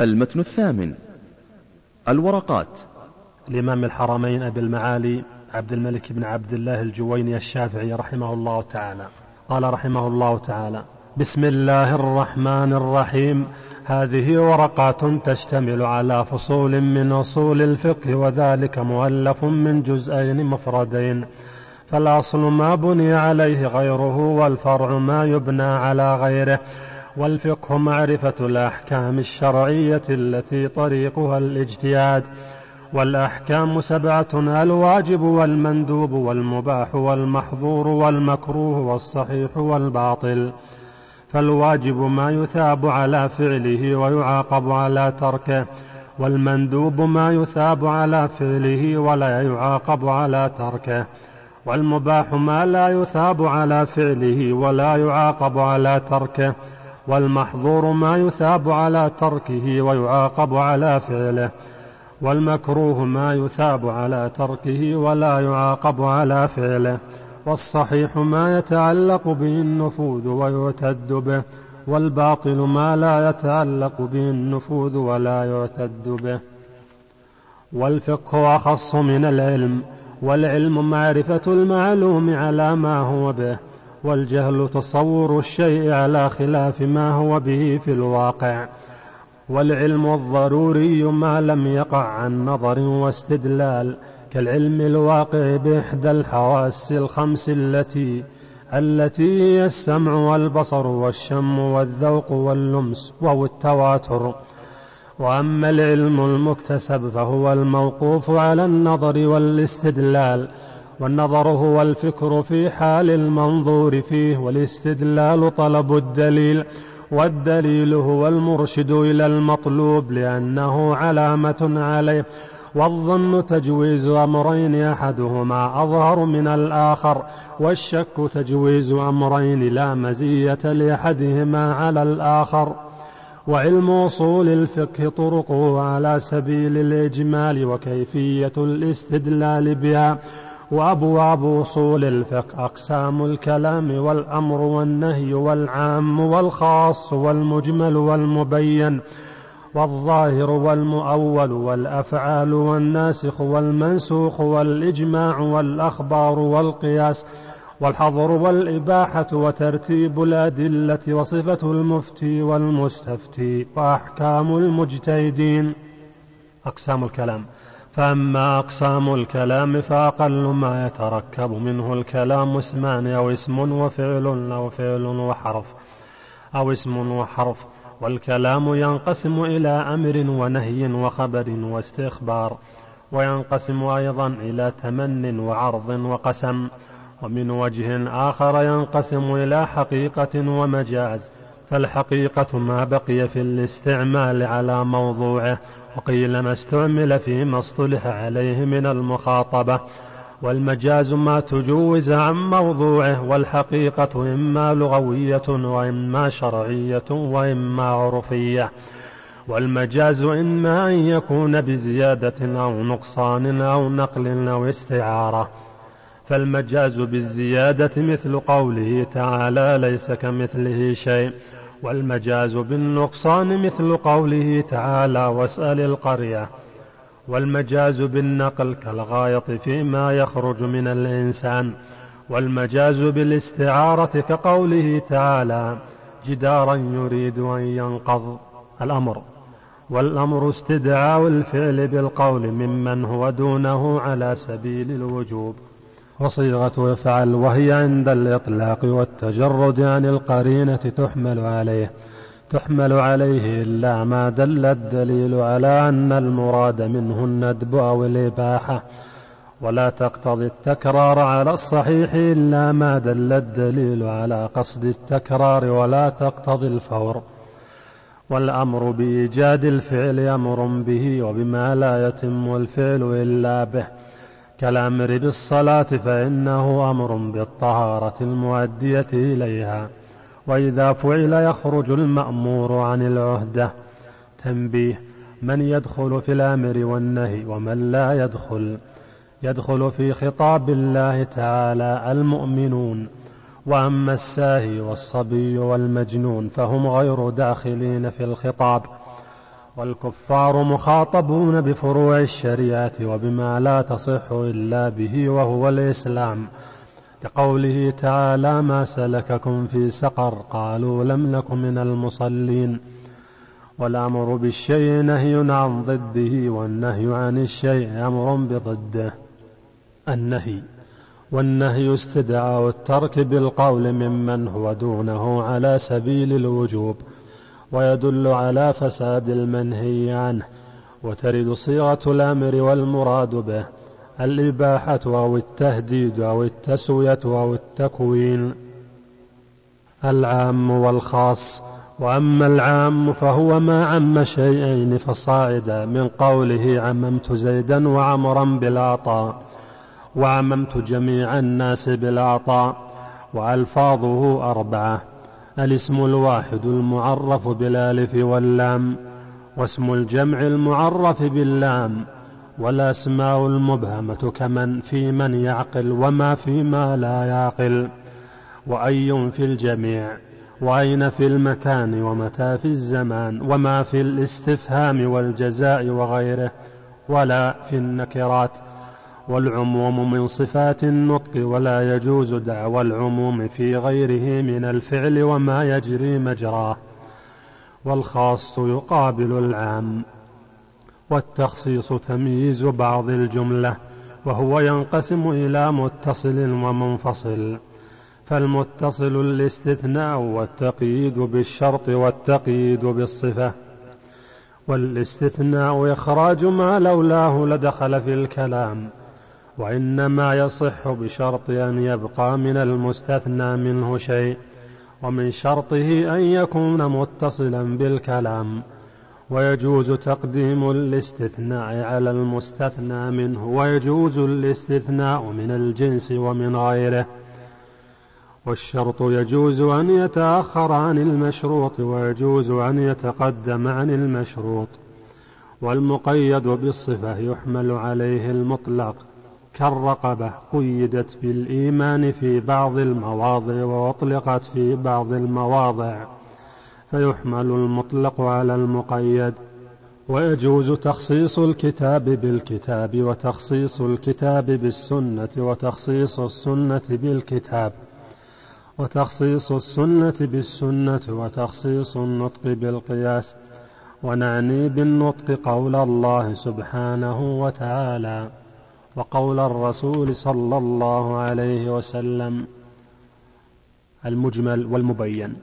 المتن الثامن. الورقات. الإمام الحرمين أبي المعالي عبد الملك بن عبد الله الجويني الشافعي رحمه الله تعالى. قال رحمه الله تعالى بسم الله الرحمن الرحيم. هذه ورقات تشتمل على فصول من أصول الفقه وذلك مؤلف من جزئين مفردين. فالأصل ما بني عليه غيره والفرع ما يبنى على غيره. والفقه معرفة الأحكام الشرعية التي طريقها الاجتهاد والأحكام سبعة الواجب والمندوب والمباح والمحظور والمكروه والصحيح والباطل. فالواجب ما يثاب على فعله ويعاقب على تركه والمندوب ما يثاب على فعله ولا يعاقب على تركه. والمباح ما لا يثاب على فعله ولا يعاقب على تركه والمحظور ما يثاب على تركه ويعاقب على فعله والمكروه ما يثاب على تركه ولا يعاقب على فعله والصحيح ما يتعلق به النفوذ ويعتد به والباطل ما لا يتعلق به النفوذ ولا يعتد به. والفقه أخص من العلم والعلم معرفة المعلوم على ما هو به. والجهل تصور الشيء على خلاف ما هو به في الواقع. والعلم الضروري ما لم يقع عن نظر واستدلال كالعلم الواقع بإحدى الحواس الخمس التي التي هي السمع والبصر والشم والذوق واللمس وهو التواتر. وأما العلم المكتسب فهو الموقوف على النظر والاستدلال والنظر هو الفكر في حال المنظور فيه والاستدلال طلب الدليل والدليل هو المرشد إلى المطلوب لأنه علامة عليه والظن تجويز أمرين أحدهما أظهر من الآخر والشك تجويز أمرين لا مزية لأحدهما على الآخر. وعلم أصول الفقه طرقه على سبيل الإجمال وكيفية الاستدلال بها وأبواب أصول الفقه أقسام الكلام والأمر والنهي والعام والخاص والمجمل والمبين والظاهر والمؤول والأفعال والناسخ والمنسوخ والإجماع والأخبار والقياس والحظر والإباحة وترتيب الأدلة وصفة المفتي والمستفتي وأحكام المجتهدين. أقسام الكلام. فأما أقسام الكلام فأقل ما يتركب منه الكلام اسمان أو اسم وفعل أو فعل وحرف أو اسم وحرف والكلام ينقسم إلى أمر ونهي وخبر واستخبار وينقسم أيضا إلى تمن وعرض وقسم ومن وجه آخر ينقسم إلى حقيقة ومجاز فالحقيقة ما بقي في الاستعمال على موضوعه وقيل ما استعمل فيما اصطلح عليه من المخاطبة. والمجاز ما تجوز عن موضوعه والحقيقة إما لغوية وإما شرعية وإما عرفية. والمجاز إما أن يكون بزيادة أو نقصان أو نقل أو استعارة. فالمجاز بالزيادة مثل قوله تعالى ليس كمثله شيء. والمجاز بالنقصان مثل قوله تعالى واسأل القرية والمجاز بالنقل كالغايط فيما يخرج من الإنسان والمجاز بالاستعارة كقوله تعالى جدارا يريد أن ينقض الأمر والأمر استدعاء الفعل بالقول ممن هو دونه على سبيل الوجوب. وصيغة افعل وهي عند الإطلاق والتجرد عن القرينة تحمل عليه تحمل عليه إلا ما دل الدليل على أن المراد منه الندب أو الإباحة. ولا تقتضي التكرار على الصحيح إلا ما دل الدليل على قصد التكرار ولا تقتضي الفور. والأمر بإيجاد الفعل أمر به وبما لا يتم الفعل إلا به. كالأمر بالصلاة فإنه أمر بالطهارة المؤدية إليها. وإذا فعل يخرج المأمور عن العهدة. تنبيه من يدخل في الأمر والنهي ومن لا يدخل. يدخل في خطاب الله تعالى المؤمنون. وأما الساهي والصبي والمجنون فهم غير داخلين في الخطاب. والكفار مخاطبون بفروع الشريعة وبما لا تصح إلا به وهو الإسلام. لقوله تعالى ما سلككم في سقر قالوا لم نك من المصلين والأمر بالشيء نهي عن ضده والنهي عن الشيء أمر بضده. النهي والنهي استدعاء الترك بالقول ممن هو دونه على سبيل الوجوب. ويدل على فساد المنهي عنه وترد صيغة الأمر والمراد به الإباحة أو التهديد أو التسوية أو التكوين العام والخاص. وأما العام فهو ما عم شيئين فصاعدا من قوله عممت زيدا وعمرا بالعطاء وعممت جميع الناس بالعطاء وألفاظه أربعة. الاسم الواحد المعرف بالالف واللام واسم الجمع المعرف باللام والأسماء المبهمة كمن في من يعقل وما في ما لا يعقل وأي في الجميع وأين في المكان ومتى في الزمان وما في الاستفهام والجزاء وغيره ولا في النكرات. والعموم من صفات النطق ولا يجوز دعوى العموم في غيره من الفعل وما يجري مجراه والخاص يقابل العام والتخصيص تمييز بعض الجملة وهو ينقسم إلى متصل ومنفصل فالمتصل الاستثناء والتقييد بالشرط والتقييد بالصفة والاستثناء إخراج ما لولاه لدخل في الكلام. وإنما يصح بشرط أن يبقى من المستثنى منه شيء ومن شرطه أن يكون متصلا بالكلام ويجوز تقديم الاستثناء على المستثنى منه ويجوز الاستثناء من الجنس ومن غيره. والشرط يجوز أن يتأخر عن المشروط ويجوز أن يتقدم عن المشروط والمقيد بالصفة يحمل عليه المطلق. كالرقبة قيدت بالإيمان في بعض المواضع وأطلقت في بعض المواضع فيحمل المطلق على المقيد. ويجوز تخصيص الكتاب بالكتاب وتخصيص الكتاب بالسنة وتخصيص السنة بالكتاب وتخصيص السنة بالسنة وتخصيص النطق بالقياس. ونعني بالنطق قول الله سبحانه وتعالى. وقول الرسول صلى الله عليه وسلم المجمل والمبين.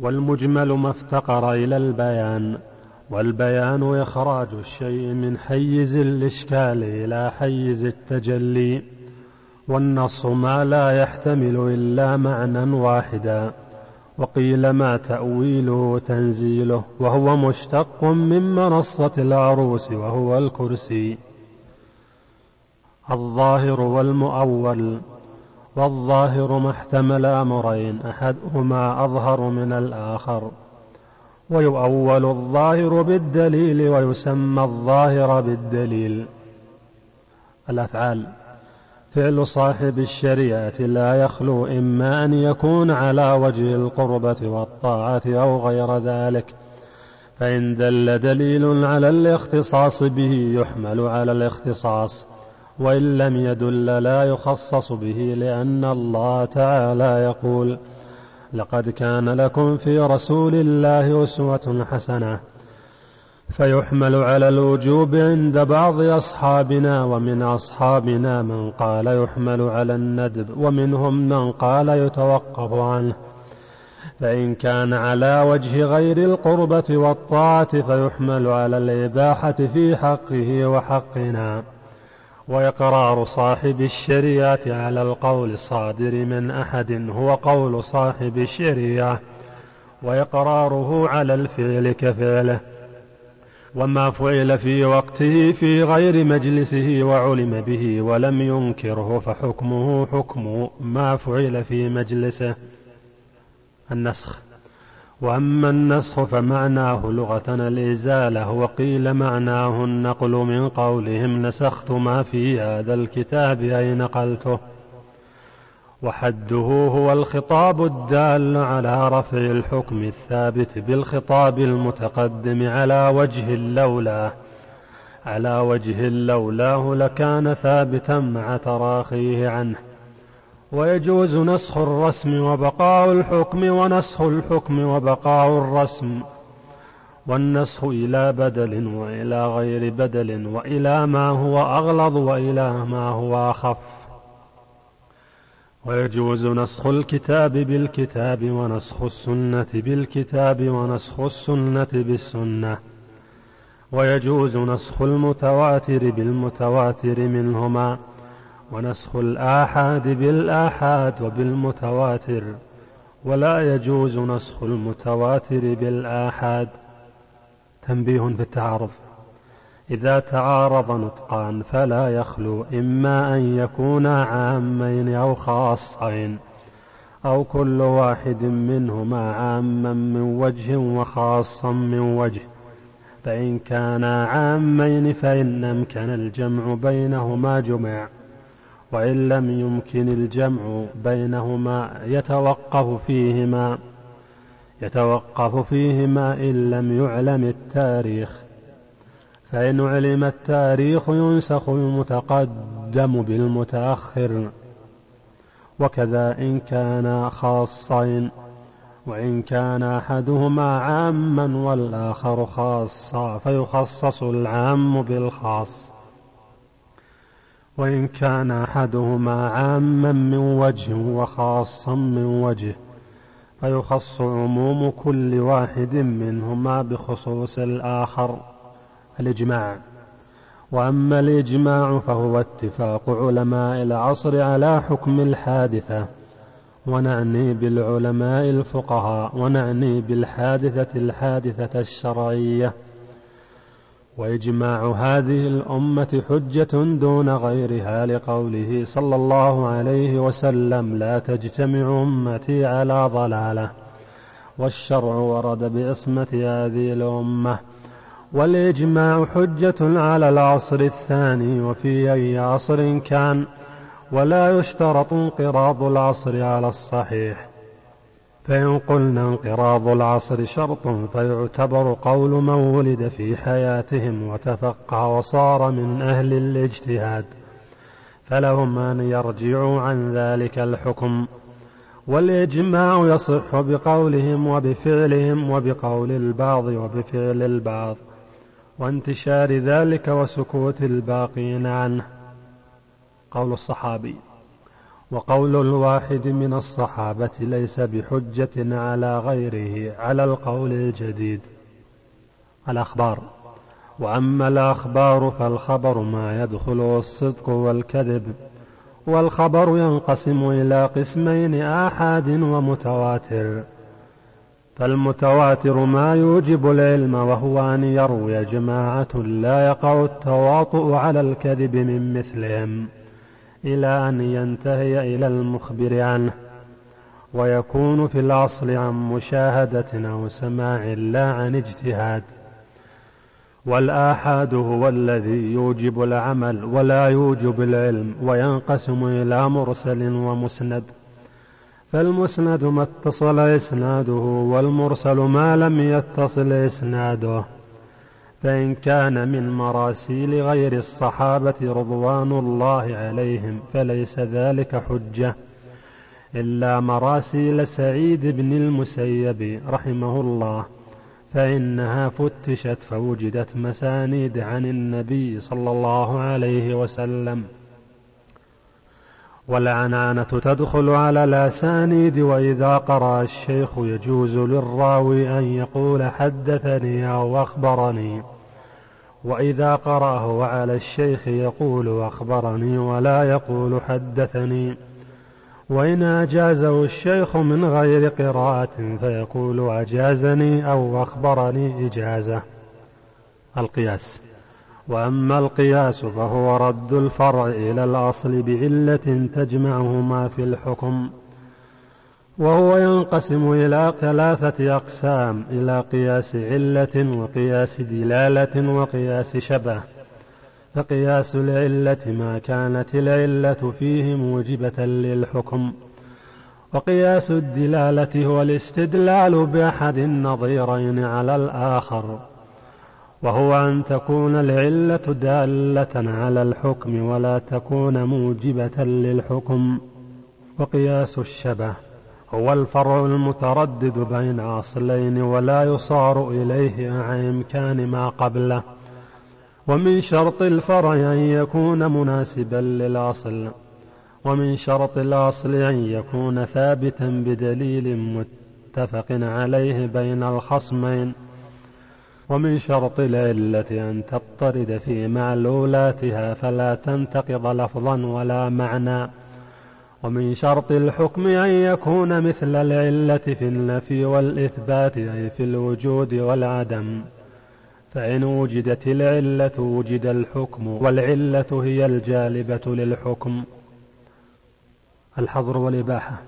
والمجمل ما افتقر إلى البيان والبيان إخراج الشيء من حيز الإشكال إلى حيز التجلي والنص ما لا يحتمل إلا معنى واحدا وقيل ما تأويله تنزيله وهو مشتق من منصة العروس وهو الكرسي. الظاهر والمؤول والظاهر ما احتمل أمرين أحدهما أظهر من الآخر. ويؤول الظاهر بالدليل ويسمى الظاهر بالدليل. الأفعال فعل صاحب الشريعة لا يخلو إما أن يكون على وجه القربة والطاعة أو غير ذلك فإن دل دليل على الاختصاص به يحمل على الاختصاص. وإن لم يدل لا يخصص به لأن الله تعالى يقول لقد كان لكم في رسول الله أسوة حسنة فيحمل على الوجوب عند بعض أصحابنا ومن أصحابنا من قال يحمل على الندب ومنهم من قال يتوقف عنه فإن كان على وجه غير القربة والطاعة فيحمل على الإباحة في حقه وحقنا وإقرار صاحب الشريعة على القول الصادر من أحد هو قول صاحب الشريعة وإقراره على الفعل كفعله. وما فعل في وقته في غير مجلسه وعلم به ولم ينكره فحكمه حكم ما فعل في مجلسه. النسخ. وأما النسخ فمعناه لغة الإزالة وقيل معناه النقل من قولهم نسخت ما في هذا الكتاب أي نقلته. وحده هو الخطاب الدال على رفع الحكم الثابت بالخطاب المتقدم على وجه اللولاه على وجه لولاه لكان ثابتا مع تراخيه عنه. ويجوز نسخ الرسم وبقاء الحكم ونسخ الحكم وبقاء الرسم والنسخ إلى بدل وإلى غير بدل وإلى ما هو أغلظ وإلى ما هو أخف. ويجوز نسخ الكتاب بالكتاب ونسخ السنة بالكتاب ونسخ السنة بالسنة. ويجوز نسخ المتواتر بالمتواتر منهما. ونسخ الآحاد بالآحاد وبالمتواتر ولا يجوز نسخ المتواتر بالآحاد. تنبيه في التعارض إذا تعارض نطقان فلا يخلو إما أن يكونا عامين أو خاصين أو كل واحد منهما عاما من وجه وخاصا من وجه. فإن كانا عامين فإن أمكن الجمع بينهما جمع وإن لم يمكن الجمع بينهما يتوقف فيهما يتوقف فيهما إن لم يعلم التاريخ. فإن علم التاريخ ينسخ المتقدم بالمتأخر. وكذا إن كانا خاصين وإن كان أحدهما عاما والآخر خاصا فيخصص العام بالخاص. وإن كان أحدهما عاما من وجه وخاصا من وجه فيخص عموم كل واحد منهما بخصوص الآخر الإجماع. وأما الإجماع فهو اتفاق علماء العصر على حكم الحادثة ونعني بالعلماء الفقهاء ونعني بالحادثة الحادثة الشرعية. وإجماع هذه الأمة حجة دون غيرها لقوله صلى الله عليه وسلم لا تجتمع أمتي على ضلالة. والشرع ورد بإصمة هذه الأمة. والإجماع حجة على العصر الثاني وفي أي عصر كان. ولا يشترط انقراض العصر على الصحيح. فإن قلنا انقراض العصر شرط فيعتبر قول من ولد في حياتهم وتفقه وصار من أهل الاجتهاد فلهم أن يرجعوا عن ذلك الحكم. والإجماع يصح بقولهم وبفعلهم وبقول البعض وبفعل البعض وانتشار ذلك وسكوت الباقين عنه. قول الصحابي. وقول الواحد من الصحابة ليس بحجة على غيره على القول الجديد. الأخبار. وأما الأخبار فالخبر ما يدخل الصدق والكذب والخبر ينقسم إلى قسمين آحاد ومتواتر. فالمتواتر ما يوجب العلم وهو أن يروي جماعة لا يقع التواطؤ على الكذب من مثلهم. إلى أن ينتهي إلى المخبر عنه ويكون في الأصل عن مشاهدة أو سماع لا عن اجتهاد. والآحاد هو الذي يوجب العمل ولا يوجب العلم وينقسم إلى مرسل ومسند. فالمسند ما اتصل إسناده والمرسل ما لم يتصل إسناده. فإن كان من مراسيل غير الصحابة رضوان الله عليهم فليس ذلك حجة. إلا مراسيل سعيد بن المسيب رحمه الله فإنها فتشت فوجدت مسانيد عن النبي صلى الله عليه وسلم. والعنانة تدخل على الأسانيد وإذا قرأ الشيخ يجوز للراوي أن يقول حدثني أو أخبرني. وإذا قرأه على الشيخ يقول أخبرني ولا يقول حدثني. وإن أجازه الشيخ من غير قراءة فيقول أجازني أو أخبرني إجازة. القياس. وأما القياس فهو رد الفرع إلى الأصل بعلة تجمعهما في الحكم. وهو ينقسم إلى ثلاثة أقسام إلى قياس علة وقياس دلالة وقياس شبه. فقياس العلة ما كانت العلة فيه موجبة للحكم. وقياس الدلالة هو الاستدلال بأحد النظيرين على الآخر. وهو أن تكون العلة دالة على الحكم ولا تكون موجبة للحكم. وقياس الشبه. هو الفرع المتردد بين أصلين ولا يصار إليه مع إمكان ما قبله. ومن شرط الفرع أن يكون مناسبا للأصل ومن شرط الأصل أن يكون ثابتا بدليل متفق عليه بين الخصمين. ومن شرط العلة أن تضطرد في معلولاتها فلا تنتقض لفظا ولا معنى. ومن شرط الحكم أن يكون مثل العلة في النفي والإثبات أي في الوجود والعدم. فإن وجدت العلة وجد الحكم والعلة هي الجالبة للحكم. الحظر والإباحة.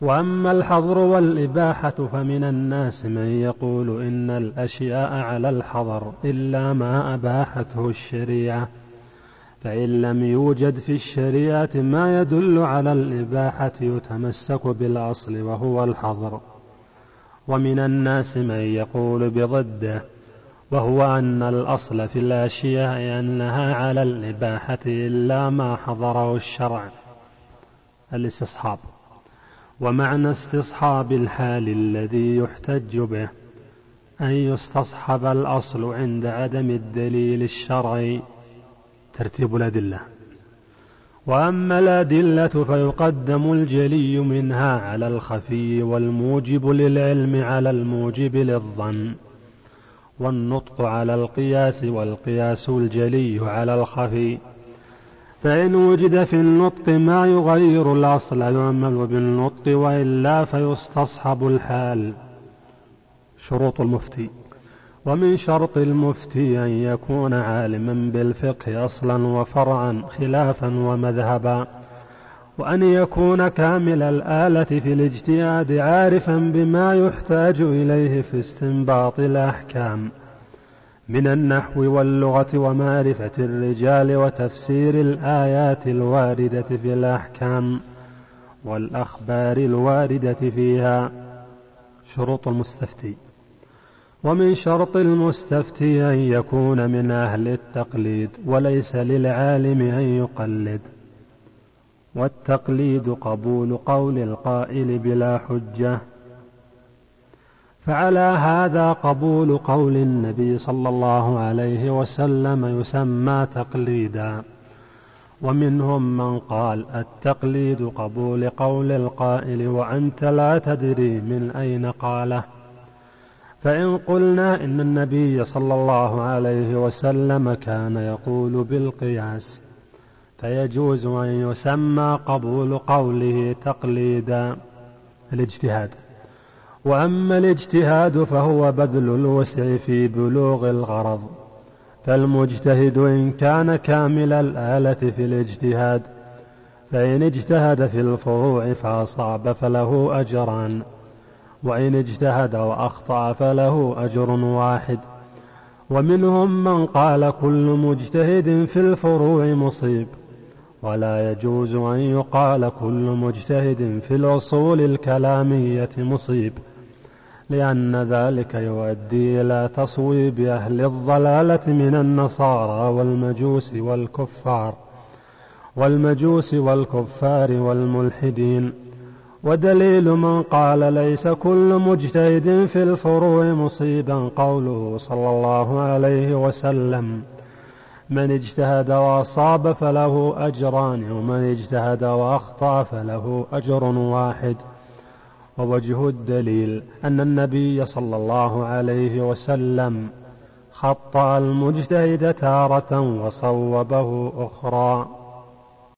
وأما الحظر والإباحة فمن الناس من يقول إن الأشياء على الحظر إلا ما أباحته الشريعة. فإن لم يوجد في الشريعة ما يدل على الإباحة يتمسك بالأصل وهو الحظر. ومن الناس من يقول بضده وهو أن الأصل في الأشياء أنها على الإباحة إلا ما حضره الشرع. الاستصحاب. ومعنى استصحاب الحال الذي يحتج به أن يستصحب الأصل عند عدم الدليل الشرعي ترتيب الأدلة. وأما الأدلة فيقدم الجلي منها على الخفي والموجب للعلم على الموجب للظن. والنطق على القياس والقياس الجلي على الخفي. فإن وجد في النطق ما يغير الأصل يعمل بالنطق وإلا فيستصحب الحال. شروط المفتي. ومن شرط المفتي أن يكون عالما بالفقه أصلا وفرعا خلافا ومذهبا. وأن يكون كامل الآلة في الاجتهاد عارفا بما يحتاج إليه في استنباط الأحكام. من النحو واللغة ومعرفة الرجال وتفسير الآيات الواردة في الأحكام والأخبار الواردة فيها. شروط المستفتي. ومن شرط المستفتي أن يكون من أهل التقليد وليس للعالم أن يقلد. والتقليد قبول قول القائل بلا حجة. فعلى هذا قبول قول النبي صلى الله عليه وسلم يسمى تقليدا. ومنهم من قال التقليد قبول قول القائل وأنت لا تدري من أين قاله. فإن قلنا إن النبي صلى الله عليه وسلم كان يقول بالقياس فيجوز أن يسمى قبول قوله تقليدا الاجتهاد. وأما الاجتهاد فهو بذل الوسع في بلوغ الغرض فالمجتهد إن كان كامل الآلة في الاجتهاد فإن اجتهد في الفروع فأصاب فله أجران. وإن اجتهد وأخطأ فله أجر واحد. ومنهم من قال كل مجتهد في الفروع مصيب. ولا يجوز أن يقال كل مجتهد في الأصول الكلامية مصيب لأن ذلك يؤدي إلى تصويب أهل الضلالة من النصارى والمجوس والكفار والمجوس والكفار والملحدين. ودليل من قال ليس كل مجتهد في الفروع مصيبا قوله صلى الله عليه وسلم. من اجتهد وأصاب فله أجران ومن اجتهد وأخطأ فله أجر واحد. ووجه الدليل أن النبي صلى الله عليه وسلم خطأ المجتهد تارة وصوبه أخرى.